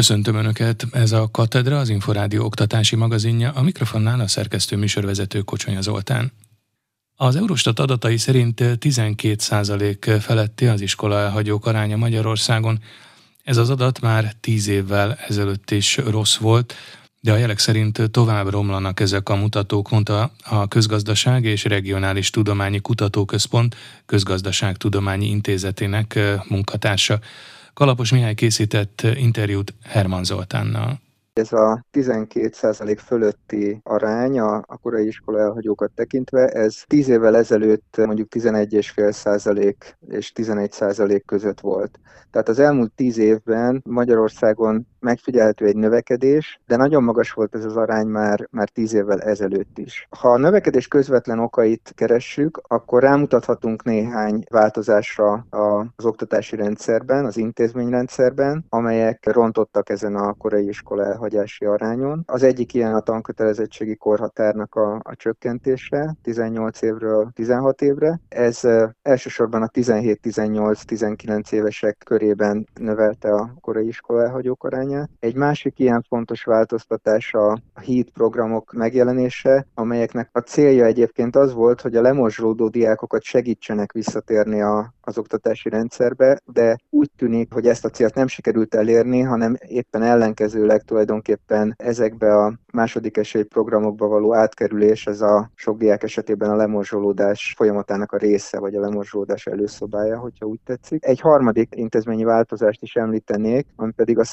Köszöntöm Önöket, ez a Katedra, az Inforádió oktatási magazinja, a mikrofonnál a szerkesztő műsorvezető Kocsonya Zoltán. Az Eurostat adatai szerint 12% feletti az iskola elhagyók aránya Magyarországon. Ez az adat már 10 évvel ezelőtt is rossz volt, de a jelek szerint tovább romlanak ezek a mutatók, mondta a Közgazdaság és Regionális Tudományi Kutatóközpont Közgazdaságtudományi Intézetének munkatársa. Kalapos Mihály készített interjút Herman Zoltánnal. Ez a 12% fölötti arány a, a korai iskola elhagyókat tekintve, ez 10 évvel ezelőtt mondjuk 11,5% és 11% között volt. Tehát az elmúlt 10 évben Magyarországon megfigyelhető egy növekedés, de nagyon magas volt ez az arány már, már 10 évvel ezelőtt is. Ha a növekedés közvetlen okait keressük, akkor rámutathatunk néhány változásra az oktatási rendszerben, az intézményrendszerben, amelyek rontottak ezen a korai iskola elhagyási arányon. Az egyik ilyen a tankötelezettségi korhatárnak a, a csökkentése 18 évről 16 évre. Ez elsősorban a 17-18-19 évesek körében növelte a korai iskola elhagyók arányát. Egy másik ilyen fontos változtatás a HEAT programok megjelenése, amelyeknek a célja egyébként az volt, hogy a lemorzsolódó diákokat segítsenek visszatérni a, az oktatási rendszerbe, de úgy tűnik, hogy ezt a célt nem sikerült elérni, hanem éppen ellenkezőleg tulajdonképpen ezekbe a második esély programokba való átkerülés, ez a sok diák esetében a lemorzsolódás folyamatának a része, vagy a lemorzsolódás előszobája, hogyha úgy tetszik. Egy harmadik intézményi változást is említenék, ami pedig a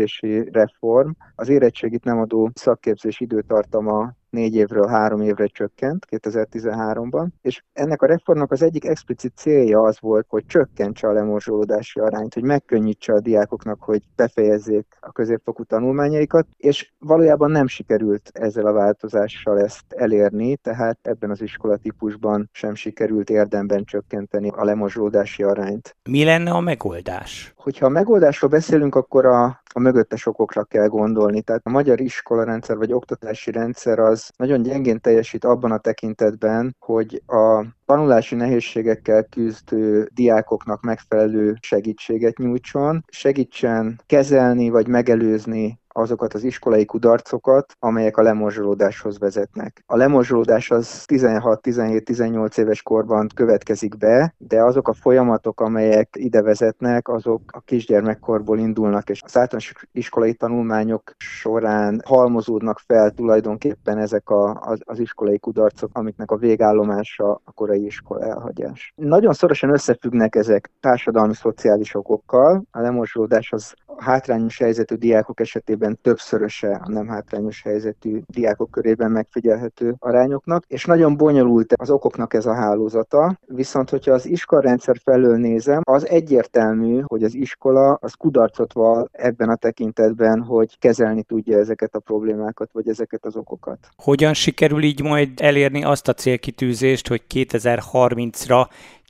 szakképzési reform. Az érettségit nem adó szakképzés időtartama négy évről három évre csökkent 2013-ban, és ennek a reformnak az egyik explicit célja az volt, hogy csökkentse a lemorzsolódási arányt, hogy megkönnyítse a diákoknak, hogy befejezzék a középfokú tanulmányaikat, és valójában nem sikerült ezzel a változással ezt elérni, tehát ebben az iskolatípusban sem sikerült érdemben csökkenteni a lemorzsolódási arányt. Mi lenne a megoldás? Hogyha a megoldásról beszélünk, akkor a, a mögöttes okokra kell gondolni. Tehát a magyar iskolarendszer vagy oktatási rendszer az nagyon gyengén teljesít abban a tekintetben, hogy a tanulási nehézségekkel küzdő diákoknak megfelelő segítséget nyújtson, segítsen kezelni vagy megelőzni azokat az iskolai kudarcokat, amelyek a lemorzsolódáshoz vezetnek. A lemorzsolódás az 16-17-18 éves korban következik be, de azok a folyamatok, amelyek ide vezetnek, azok a kisgyermekkorból indulnak, és az általános iskolai tanulmányok során halmozódnak fel tulajdonképpen ezek a, az, az iskolai kudarcok, amiknek a végállomása a korai iskola elhagyás. Nagyon szorosan összefüggnek ezek társadalmi-szociális okokkal. A lemorzsolódás az hátrányos helyzetű diákok esetében esetében többszöröse a nem hátrányos helyzetű diákok körében megfigyelhető arányoknak, és nagyon bonyolult az okoknak ez a hálózata, viszont hogyha az iskolarendszer felől nézem, az egyértelmű, hogy az iskola az kudarcot val ebben a tekintetben, hogy kezelni tudja ezeket a problémákat, vagy ezeket az okokat. Hogyan sikerül így majd elérni azt a célkitűzést, hogy 2030-ra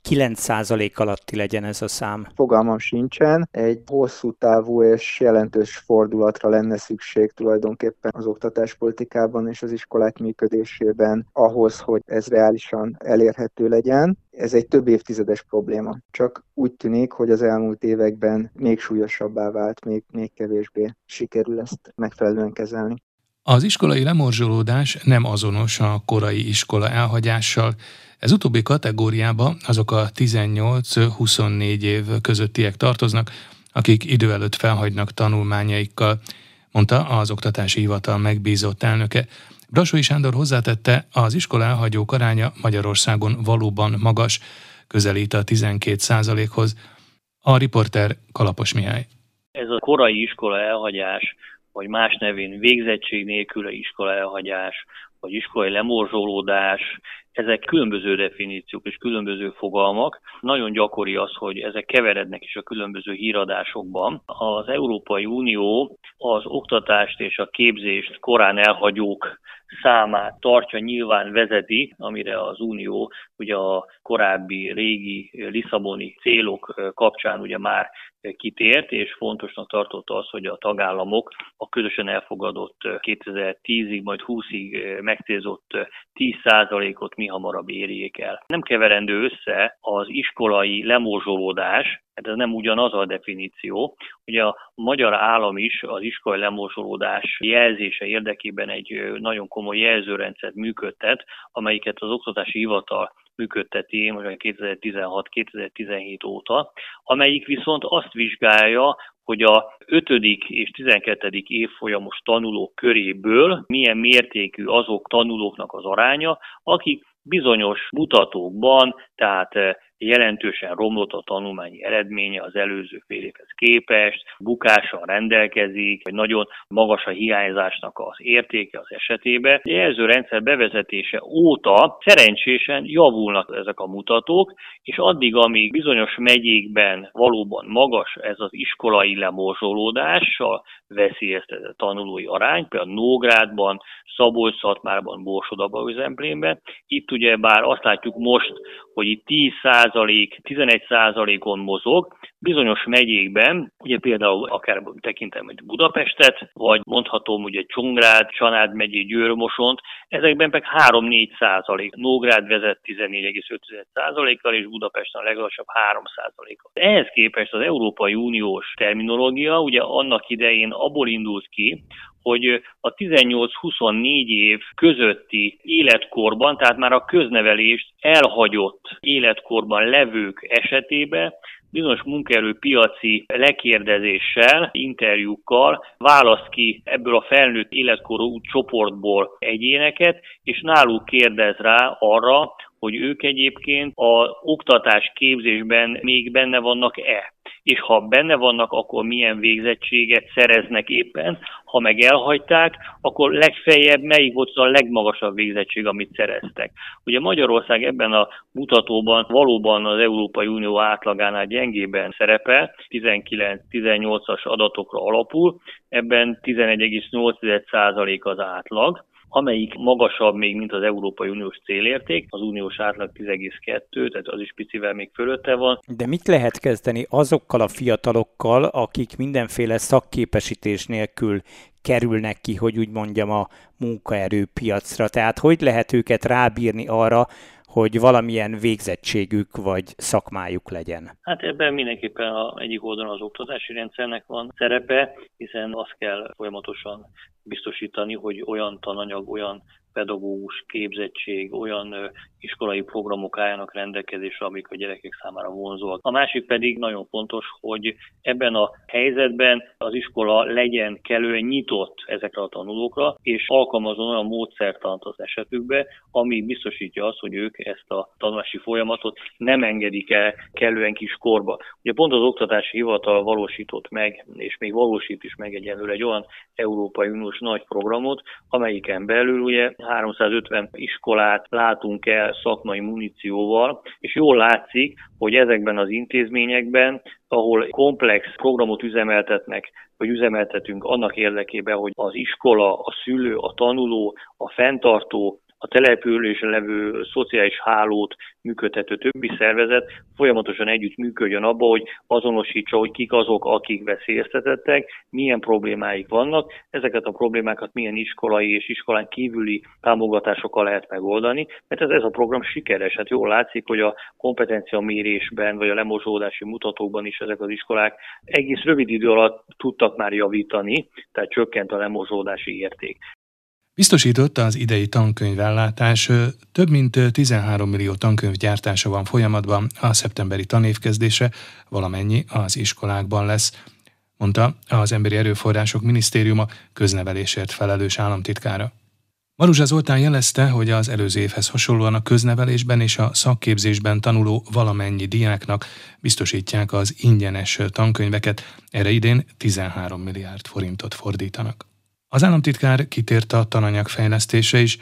9% alatti legyen ez a szám? Fogalmam sincsen. Egy hosszú távú és jelentős fordulatra lenne szükség tulajdonképpen az oktatáspolitikában és az iskolák működésében ahhoz, hogy ez reálisan elérhető legyen. Ez egy több évtizedes probléma. Csak úgy tűnik, hogy az elmúlt években még súlyosabbá vált, még, még kevésbé sikerül ezt megfelelően kezelni. Az iskolai lemorzsolódás nem azonos a korai iskola elhagyással, ez utóbbi kategóriába azok a 18-24 év közöttiek tartoznak, akik idő előtt felhagynak tanulmányaikkal, mondta az Oktatási Hivatal megbízott elnöke. Brasói Sándor hozzátette, az iskola elhagyók aránya Magyarországon valóban magas, közelít a 12 százalékhoz. A riporter Kalapos Mihály. Ez a korai iskola elhagyás, vagy más nevén végzettség nélküli iskola elhagyás, vagy iskolai lemorzsolódás, ezek különböző definíciók és különböző fogalmak. Nagyon gyakori az, hogy ezek keverednek is a különböző híradásokban. Az Európai Unió az oktatást és a képzést korán elhagyók számát tartja, nyilván vezeti, amire az Unió ugye a korábbi régi Lisszaboni célok kapcsán ugye már kitért, és fontosnak tartotta az, hogy a tagállamok a közösen elfogadott 2010-ig, majd 20-ig megcélzott 10%-ot mi hamarabb érjék el. Nem keverendő össze az iskolai lemorzsolódás, hát ez nem ugyanaz a definíció. Ugye a magyar állam is az iskolai lemorzsolódás jelzése érdekében egy nagyon komoly jelzőrendszert működtet, amelyiket az Oktatási Hivatal működteti most 2016-2017 óta, amelyik viszont azt vizsgálja, hogy a 5. és 12. évfolyamos tanulók köréből milyen mértékű azok tanulóknak az aránya, akik bizonyos mutatókban, tehát jelentősen romlott a tanulmányi eredménye az előző fél évhez képest, bukással rendelkezik, vagy nagyon magas a hiányzásnak az értéke az esetében. A jelzőrendszer bevezetése óta szerencsésen javulnak ezek a mutatók, és addig, amíg bizonyos megyékben valóban magas ez az iskolai lemorzsolódással veszélyeztetett tanulói arány, például Nógrádban, Szabolcs-Szatmárban, Borsodaba Itt ugye bár azt látjuk most, hogy itt 10 11 százalékon mozog, bizonyos megyékben, ugye például akár tekintem egy Budapestet, vagy mondhatom ugye Csongrád, Csanád megyé, Győrmosont, ezekben meg 3-4 százalék. Nógrád vezet 14,5 százalékkal, és Budapesten a leglassabb 3 százalékkal. Ehhez képest az Európai Uniós terminológia ugye annak idején abból indult ki, hogy a 18-24 év közötti életkorban, tehát már a köznevelést elhagyott életkorban levők esetében bizonyos munkaerőpiaci lekérdezéssel, interjúkkal választ ki ebből a felnőtt életkorú csoportból egyéneket, és náluk kérdez rá arra, hogy ők egyébként a oktatás képzésben még benne vannak-e és ha benne vannak, akkor milyen végzettséget szereznek éppen, ha meg elhagyták, akkor legfeljebb melyik volt az a legmagasabb végzettség, amit szereztek. Ugye Magyarország ebben a mutatóban valóban az Európai Unió átlagánál gyengében szerepel, 19-18-as adatokra alapul, ebben 11,8% az átlag, amelyik magasabb még, mint az Európai Uniós célérték, az uniós átlag 10,2, tehát az is picivel még fölötte van. De mit lehet kezdeni azokkal a fiatalokkal, akik mindenféle szakképesítés nélkül kerülnek ki, hogy úgy mondjam, a munkaerőpiacra. Tehát hogy lehet őket rábírni arra, hogy valamilyen végzettségük vagy szakmájuk legyen? Hát ebben mindenképpen a egyik oldalon az oktatási rendszernek van szerepe, hiszen azt kell folyamatosan biztosítani, hogy olyan tananyag, olyan pedagógus képzettség, olyan iskolai programok álljanak rendelkezésre, amik a gyerekek számára vonzóak. A másik pedig nagyon fontos, hogy ebben a helyzetben az iskola legyen kellően nyitott ezekre a tanulókra, és alkalmazon olyan módszertant az esetükbe, ami biztosítja azt, hogy ők ezt a tanulási folyamatot nem engedik el kellően kis korba. Ugye pont az Oktatási Hivatal valósított meg, és még valósít is meg egyelőre egy olyan Európai Uniós nagy programot, amelyiken belül ugye 350 iskolát látunk el szakmai munícióval, és jól látszik, hogy ezekben az intézményekben, ahol komplex programot üzemeltetnek, vagy üzemeltetünk annak érdekében, hogy az iskola, a szülő, a tanuló, a fenntartó, a településen levő szociális hálót működtető többi szervezet folyamatosan együtt működjön abba, hogy azonosítsa, hogy kik azok, akik veszélyeztetettek, milyen problémáik vannak, ezeket a problémákat milyen iskolai és iskolán kívüli támogatásokkal lehet megoldani, mert ez, ez a program sikeres. Hát jól látszik, hogy a kompetencia mérésben vagy a lemozsódási mutatókban is ezek az iskolák egész rövid idő alatt tudtak már javítani, tehát csökkent a lemozsódási érték. Biztosította az idei tankönyvellátás, több mint 13 millió tankönyv gyártása van folyamatban, a szeptemberi tanévkezdése valamennyi az iskolákban lesz, mondta az Emberi Erőforrások Minisztériuma köznevelésért felelős államtitkára. Maruzsa Zoltán jelezte, hogy az előző évhez hasonlóan a köznevelésben és a szakképzésben tanuló valamennyi diáknak biztosítják az ingyenes tankönyveket, erre idén 13 milliárd forintot fordítanak. Az államtitkár kitért a tananyag fejlesztése is.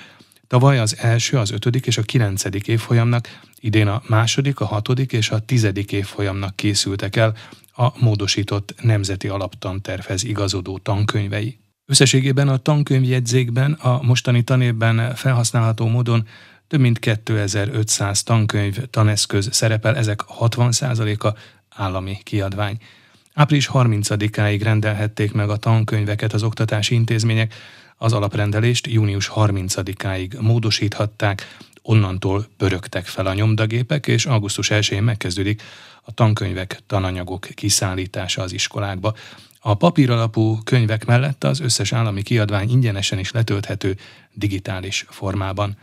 Tavaly az első, az ötödik és a kilencedik évfolyamnak, idén a második, a hatodik és a tizedik évfolyamnak készültek el a módosított nemzeti alaptantervhez igazodó tankönyvei. Összességében a tankönyvjegyzékben a mostani tanévben felhasználható módon több mint 2500 tankönyv, taneszköz szerepel, ezek 60%-a állami kiadvány. Április 30-áig rendelhették meg a tankönyveket az oktatási intézmények, az alaprendelést június 30-áig módosíthatták, Onnantól pörögtek fel a nyomdagépek, és augusztus 1-én megkezdődik a tankönyvek, tananyagok kiszállítása az iskolákba. A papíralapú könyvek mellett az összes állami kiadvány ingyenesen is letölthető digitális formában.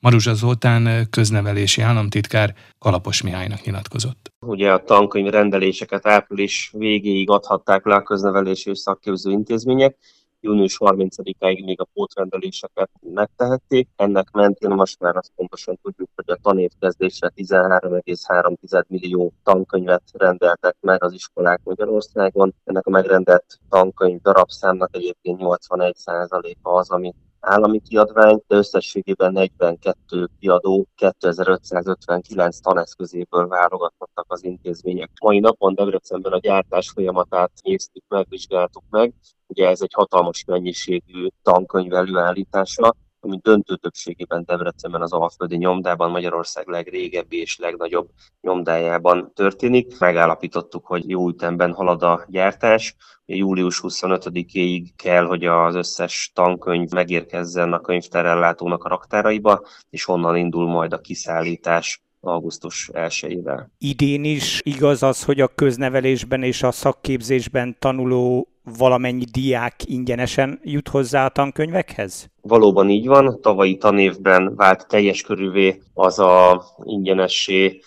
Maruzsa Zoltán köznevelési államtitkár Kalapos Mihálynak nyilatkozott. Ugye a tankönyv rendeléseket április végéig adhatták le a köznevelési és szakképző intézmények, június 30-áig még a pótrendeléseket megtehették. Ennek mentén most már azt pontosan tudjuk, hogy a tanévkezdésre 13,3 millió tankönyvet rendeltek meg az iskolák Magyarországon. Ennek a megrendelt tankönyv darabszámnak egyébként 81%-a az, ami állami kiadvány, de összességében 42 kiadó 2559 taneszközéből válogatottak az intézmények. Mai napon Debrecenben a gyártás folyamatát néztük meg, vizsgáltuk meg. Ugye ez egy hatalmas mennyiségű tankönyv előállítása, ami döntő többségében Debrecenben az Alföldi nyomdában, Magyarország legrégebbi és legnagyobb nyomdájában történik. Megállapítottuk, hogy jó ütemben halad a gyártás. Július 25-éig kell, hogy az összes tankönyv megérkezzen a könyvtárellátónak a raktáraiba, és onnan indul majd a kiszállítás augusztus 1-ével. Idén is igaz az, hogy a köznevelésben és a szakképzésben tanuló valamennyi diák ingyenesen jut hozzá a tankönyvekhez? Valóban így van. Tavalyi tanévben vált teljes körülvé az a ingyenessé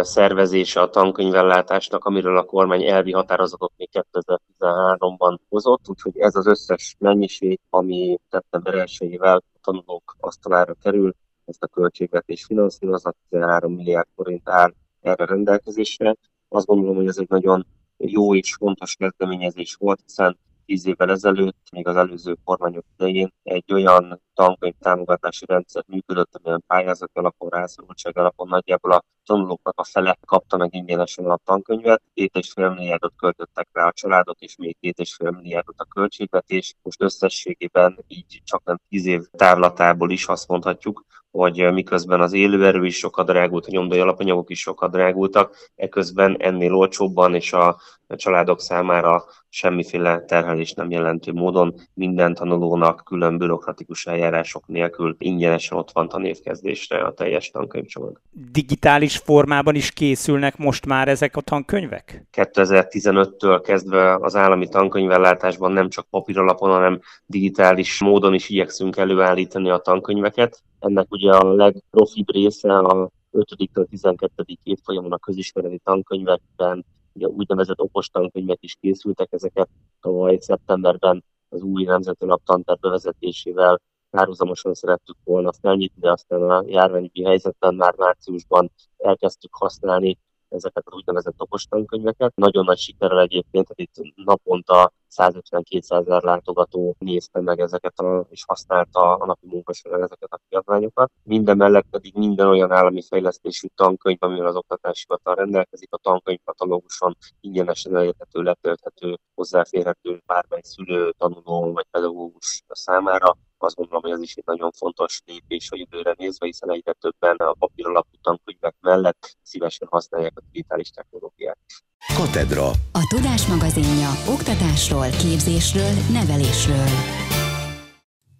szervezése a tankönyvellátásnak, amiről a kormány elvi határozatot még 2013-ban hozott, úgyhogy ez az összes mennyiség, ami szeptember 1 a tanulók asztalára kerül, ezt a költségvetés finanszírozza, 13 milliárd forint áll erre rendelkezésre. Azt gondolom, hogy ez egy nagyon jó és fontos kezdeményezés volt, hiszen tíz évvel ezelőtt, még az előző kormányok idején egy olyan tankönyv támogatási rendszer működött, amilyen pályázat alapon, rászorultság alapon nagyjából a tanulóknak a fele kapta meg ingyenesen a tankönyvet, két és fél milliárdot költöttek rá a családok, és még két és fél milliárdot a költségvetés. Most összességében így csak nem tíz év távlatából is azt mondhatjuk, hogy miközben az élőerő is sokat drágult, a nyomdai alapanyagok is sokat drágultak, eközben ennél olcsóbban és a családok számára semmiféle terhelés nem jelentő módon minden tanulónak külön bürokratikus eljárások nélkül ingyenesen ott van tanévkezdésre a teljes tankönyvcsomag. Digitális formában is készülnek most már ezek a tankönyvek? 2015-től kezdve az állami tankönyvellátásban nem csak papíralapon, hanem digitális módon is igyekszünk előállítani a tankönyveket. Ennek ugye a legprofibb része a 5-től 12. évfolyamon a közismereti tankönyvekben ugye úgynevezett okos tankönyvek is készültek, ezeket tavaly szeptemberben az új nemzeti naptanterv bevezetésével párhuzamosan szerettük volna felnyitni, de aztán a járványügyi helyzetben már márciusban elkezdtük használni ezeket az úgynevezett okostankönyveket. Nagyon nagy sikerrel egyébként, tehát itt naponta 150-200 ezer látogató nézte meg ezeket a, és használta a napi munka során ezeket a kiadványokat. Minden mellett pedig minden olyan állami fejlesztésű tankönyv, amivel az oktatási hivatal rendelkezik, a tankönyvkatalóguson ingyenesen elérhető, letölthető, hozzáférhető bármely szülő, tanuló vagy pedagógus számára azt gondolom, hogy ez is egy nagyon fontos lépés a jövőre nézve, hiszen egyre többen a papír alapú tankönyvek mellett szívesen használják a digitális technológiát. Katedra. A Tudás magazinja oktatásról, képzésről, nevelésről.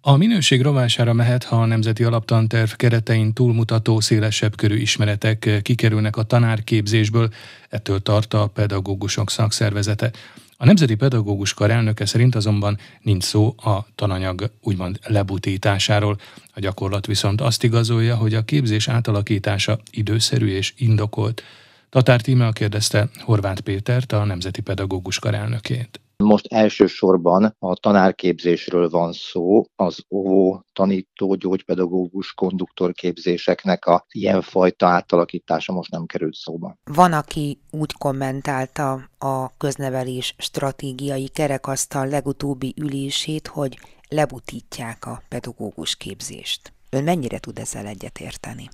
A minőség rovására mehet, ha a Nemzeti Alaptanterv keretein túlmutató szélesebb körű ismeretek kikerülnek a tanárképzésből, ettől tart a pedagógusok szakszervezete. A Nemzeti Pedagógus Kar elnöke szerint azonban nincs szó a tananyag úgymond lebutításáról. A gyakorlat viszont azt igazolja, hogy a képzés átalakítása időszerű és indokolt. Tatár Tímea kérdezte Horváth Pétert, a Nemzeti Pedagógus Kar elnökét. Most elsősorban a tanárképzésről van szó, az óvó, tanító, gyógypedagógus, konduktorképzéseknek a ilyenfajta átalakítása most nem került szóba. Van, aki úgy kommentálta a köznevelés stratégiai kerekasztal legutóbbi ülését, hogy lebutítják a pedagógus képzést. Ön mennyire tud ezzel egyetérteni?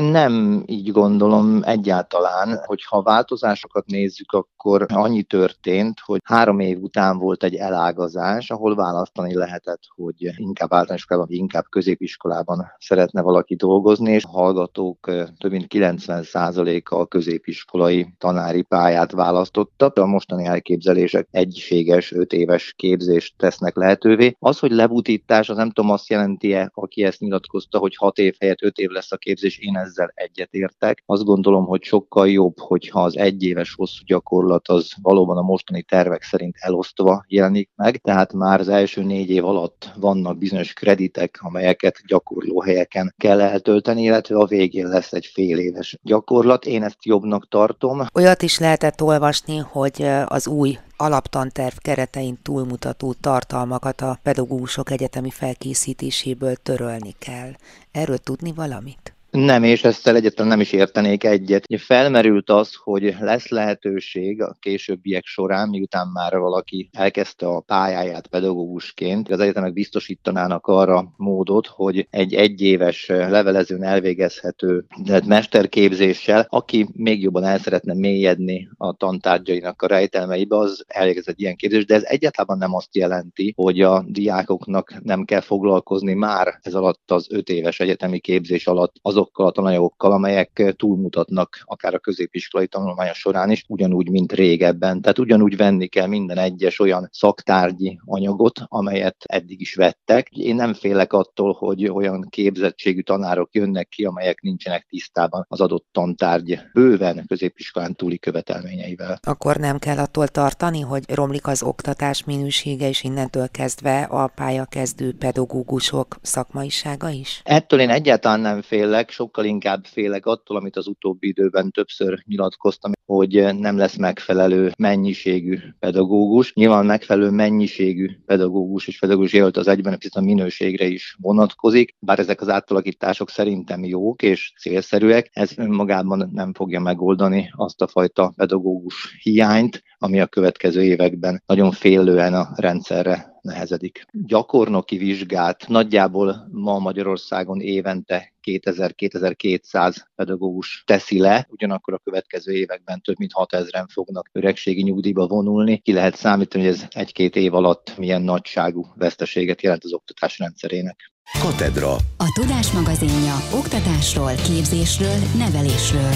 Nem így gondolom egyáltalán, hogy ha változásokat nézzük, akkor annyi történt, hogy három év után volt egy elágazás, ahol választani lehetett, hogy inkább általános vagy inkább középiskolában szeretne valaki dolgozni, és a hallgatók több mint 90%-a a középiskolai tanári pályát választotta. A mostani elképzelések egységes, öt éves képzést tesznek lehetővé. Az, hogy lebutítás, az nem tudom azt jelenti-e, aki ezt nyilatkozta, hogy hat év helyett öt év lesz a képzés, én ezzel egyetértek. Azt gondolom, hogy sokkal jobb, hogyha az egyéves hosszú gyakorlat az valóban a mostani tervek szerint elosztva jelenik meg, tehát már az első négy év alatt vannak bizonyos kreditek, amelyeket gyakorlóhelyeken kell eltölteni, illetve a végén lesz egy fél éves gyakorlat. Én ezt jobbnak tartom. Olyat is lehetett olvasni, hogy az új alaptanterv keretein túlmutató tartalmakat a pedagógusok egyetemi felkészítéséből törölni kell. Erről tudni valamit? Nem, és ezzel egyetlen nem is értenék egyet. Felmerült az, hogy lesz lehetőség a későbbiek során, miután már valaki elkezdte a pályáját pedagógusként, az egyetemek biztosítanának arra módot, hogy egy egyéves levelezőn elvégezhető mesterképzéssel, aki még jobban el szeretne mélyedni a tantárgyainak a rejtelmeibe, az elvégez egy ilyen képzést, de ez egyáltalán nem azt jelenti, hogy a diákoknak nem kell foglalkozni már ez alatt az öt éves egyetemi képzés alatt azok azokkal a tananyagokkal, amelyek túlmutatnak akár a középiskolai tanulmánya során is, ugyanúgy, mint régebben. Tehát ugyanúgy venni kell minden egyes olyan szaktárgyi anyagot, amelyet eddig is vettek. Én nem félek attól, hogy olyan képzettségű tanárok jönnek ki, amelyek nincsenek tisztában az adott tantárgy bőven középiskolán túli követelményeivel. Akkor nem kell attól tartani, hogy romlik az oktatás minősége, és innentől kezdve a pályakezdő pedagógusok szakmaisága is? Ettől én egyáltalán nem félek, sokkal inkább félek attól, amit az utóbbi időben többször nyilatkoztam, hogy nem lesz megfelelő mennyiségű pedagógus. Nyilván megfelelő mennyiségű pedagógus és pedagógus jelölt az egyben a minőségre is vonatkozik, bár ezek az átalakítások szerintem jók és célszerűek, ez önmagában nem fogja megoldani azt a fajta pedagógus hiányt, ami a következő években nagyon félően a rendszerre nehezedik. Gyakornoki vizsgát nagyjából ma Magyarországon évente 2000-2200 pedagógus teszi le, ugyanakkor a következő években több mint 6000-en fognak öregségi nyugdíjba vonulni. Ki lehet számítani, hogy ez egy-két év alatt milyen nagyságú veszteséget jelent az oktatás rendszerének. Katedra. A Tudás magazinja oktatásról, képzésről, nevelésről.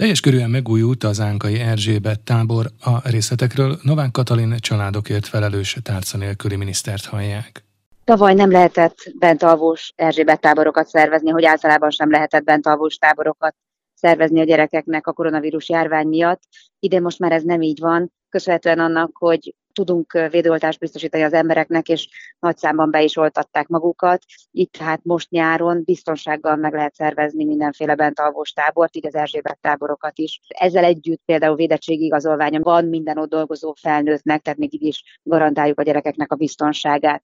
Teljes körűen megújult az Ánkai Erzsébet tábor. A részletekről Novák Katalin családokért felelős tárca nélküli minisztert hallják. Tavaly nem lehetett bentalvós Erzsébet táborokat szervezni, hogy általában sem lehetett bentalvós táborokat szervezni a gyerekeknek a koronavírus járvány miatt. Idén most már ez nem így van, köszönhetően annak, hogy tudunk védőoltást biztosítani az embereknek, és nagy számban be is oltatták magukat. Itt tehát most nyáron biztonsággal meg lehet szervezni mindenféle bentalvós tábort, így az Erzsébet táborokat is. Ezzel együtt például védettségi igazolványa van minden ott dolgozó felnőttnek, tehát még így is garantáljuk a gyerekeknek a biztonságát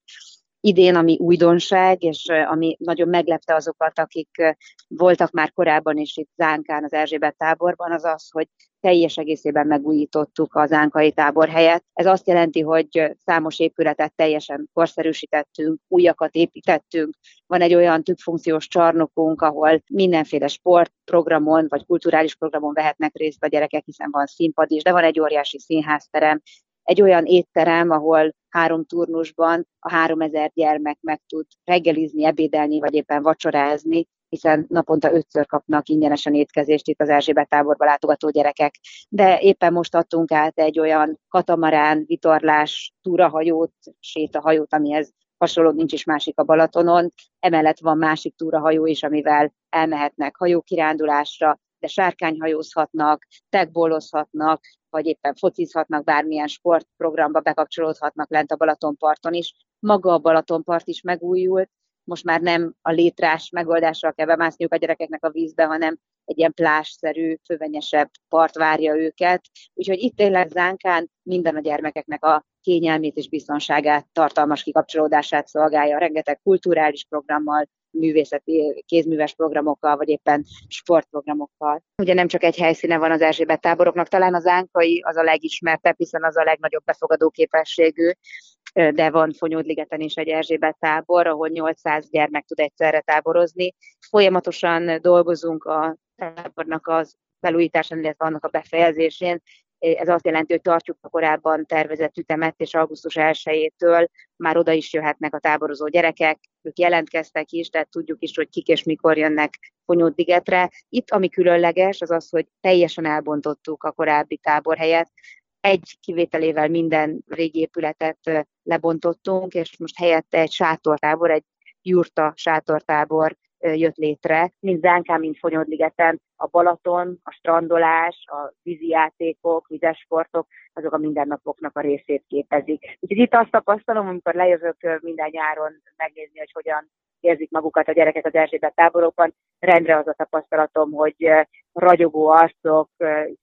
idén, ami újdonság, és ami nagyon meglepte azokat, akik voltak már korábban is itt Zánkán, az Erzsébet táborban, az az, hogy teljes egészében megújítottuk az Ánkai tábor helyet. Ez azt jelenti, hogy számos épületet teljesen korszerűsítettünk, újakat építettünk. Van egy olyan többfunkciós csarnokunk, ahol mindenféle sportprogramon vagy kulturális programon vehetnek részt a gyerekek, hiszen van színpad is, de van egy óriási színházterem, egy olyan étterem, ahol három turnusban a három ezer gyermek meg tud reggelizni, ebédelni, vagy éppen vacsorázni, hiszen naponta ötször kapnak ingyenesen étkezést itt az Erzsébet táborba látogató gyerekek. De éppen most adtunk át egy olyan katamarán, vitorlás, túrahajót, sétahajót, amihez hasonló nincs is másik a Balatonon. Emellett van másik túrahajó is, amivel elmehetnek hajókirándulásra, de sárkányhajózhatnak, tegbolozhatnak, vagy éppen focizhatnak, bármilyen sportprogramba bekapcsolódhatnak lent a Balatonparton is. Maga a Balatonpart is megújult, most már nem a létrás megoldással kell bemászniuk a gyerekeknek a vízbe, hanem egy ilyen plásszerű, fővenyesebb part várja őket. Úgyhogy itt tényleg Zánkán minden a gyermekeknek a kényelmét és biztonságát, tartalmas kikapcsolódását szolgálja, rengeteg kulturális programmal, művészeti, kézműves programokkal, vagy éppen sportprogramokkal. Ugye nem csak egy helyszíne van az Erzsébet táboroknak, talán az Ánkai az a legismertebb, hiszen az a legnagyobb befogadó képességű, de van Fonyódligeten is egy Erzsébet tábor, ahol 800 gyermek tud egyszerre táborozni. Folyamatosan dolgozunk a tábornak az felújításán, illetve annak a befejezésén, ez azt jelenti, hogy tartjuk a korábban tervezett ütemet, és augusztus 1-től már oda is jöhetnek a táborozó gyerekek, ők jelentkeztek is, tehát tudjuk is, hogy kik és mikor jönnek Fonyódligetre. Itt ami különleges, az az, hogy teljesen elbontottuk a korábbi táborhelyet, egy kivételével minden régi épületet lebontottunk, és most helyette egy sátortábor, egy jurta sátortábor jött létre, mind Zánkán, mind Fonyodligeten, a Balaton, a strandolás, a vízi játékok, vizes sportok, azok a mindennapoknak a részét képezik. Úgyhogy itt azt tapasztalom, amikor lejövök minden nyáron megnézni, hogy hogyan érzik magukat a gyerekek az Erzsébet táborokban, rendre az a tapasztalatom, hogy ragyogó arcok,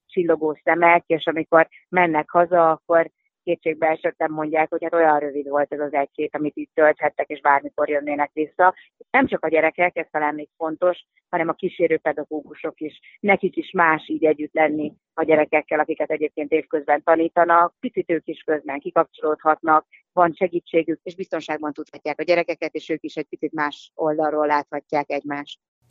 csillogó szemek, és amikor mennek haza, akkor kétségbe esettem mondják, hogy hát olyan rövid volt ez az egy amit itt tölthettek, és bármikor jönnének vissza. Nem csak a gyerekek, ez talán még fontos, hanem a kísérő pedagógusok is. Nekik is más így együtt lenni a gyerekekkel, akiket egyébként évközben tanítanak. Picit ők is közben kikapcsolódhatnak, van segítségük, és biztonságban tudhatják a gyerekeket, és ők is egy picit más oldalról láthatják egymást.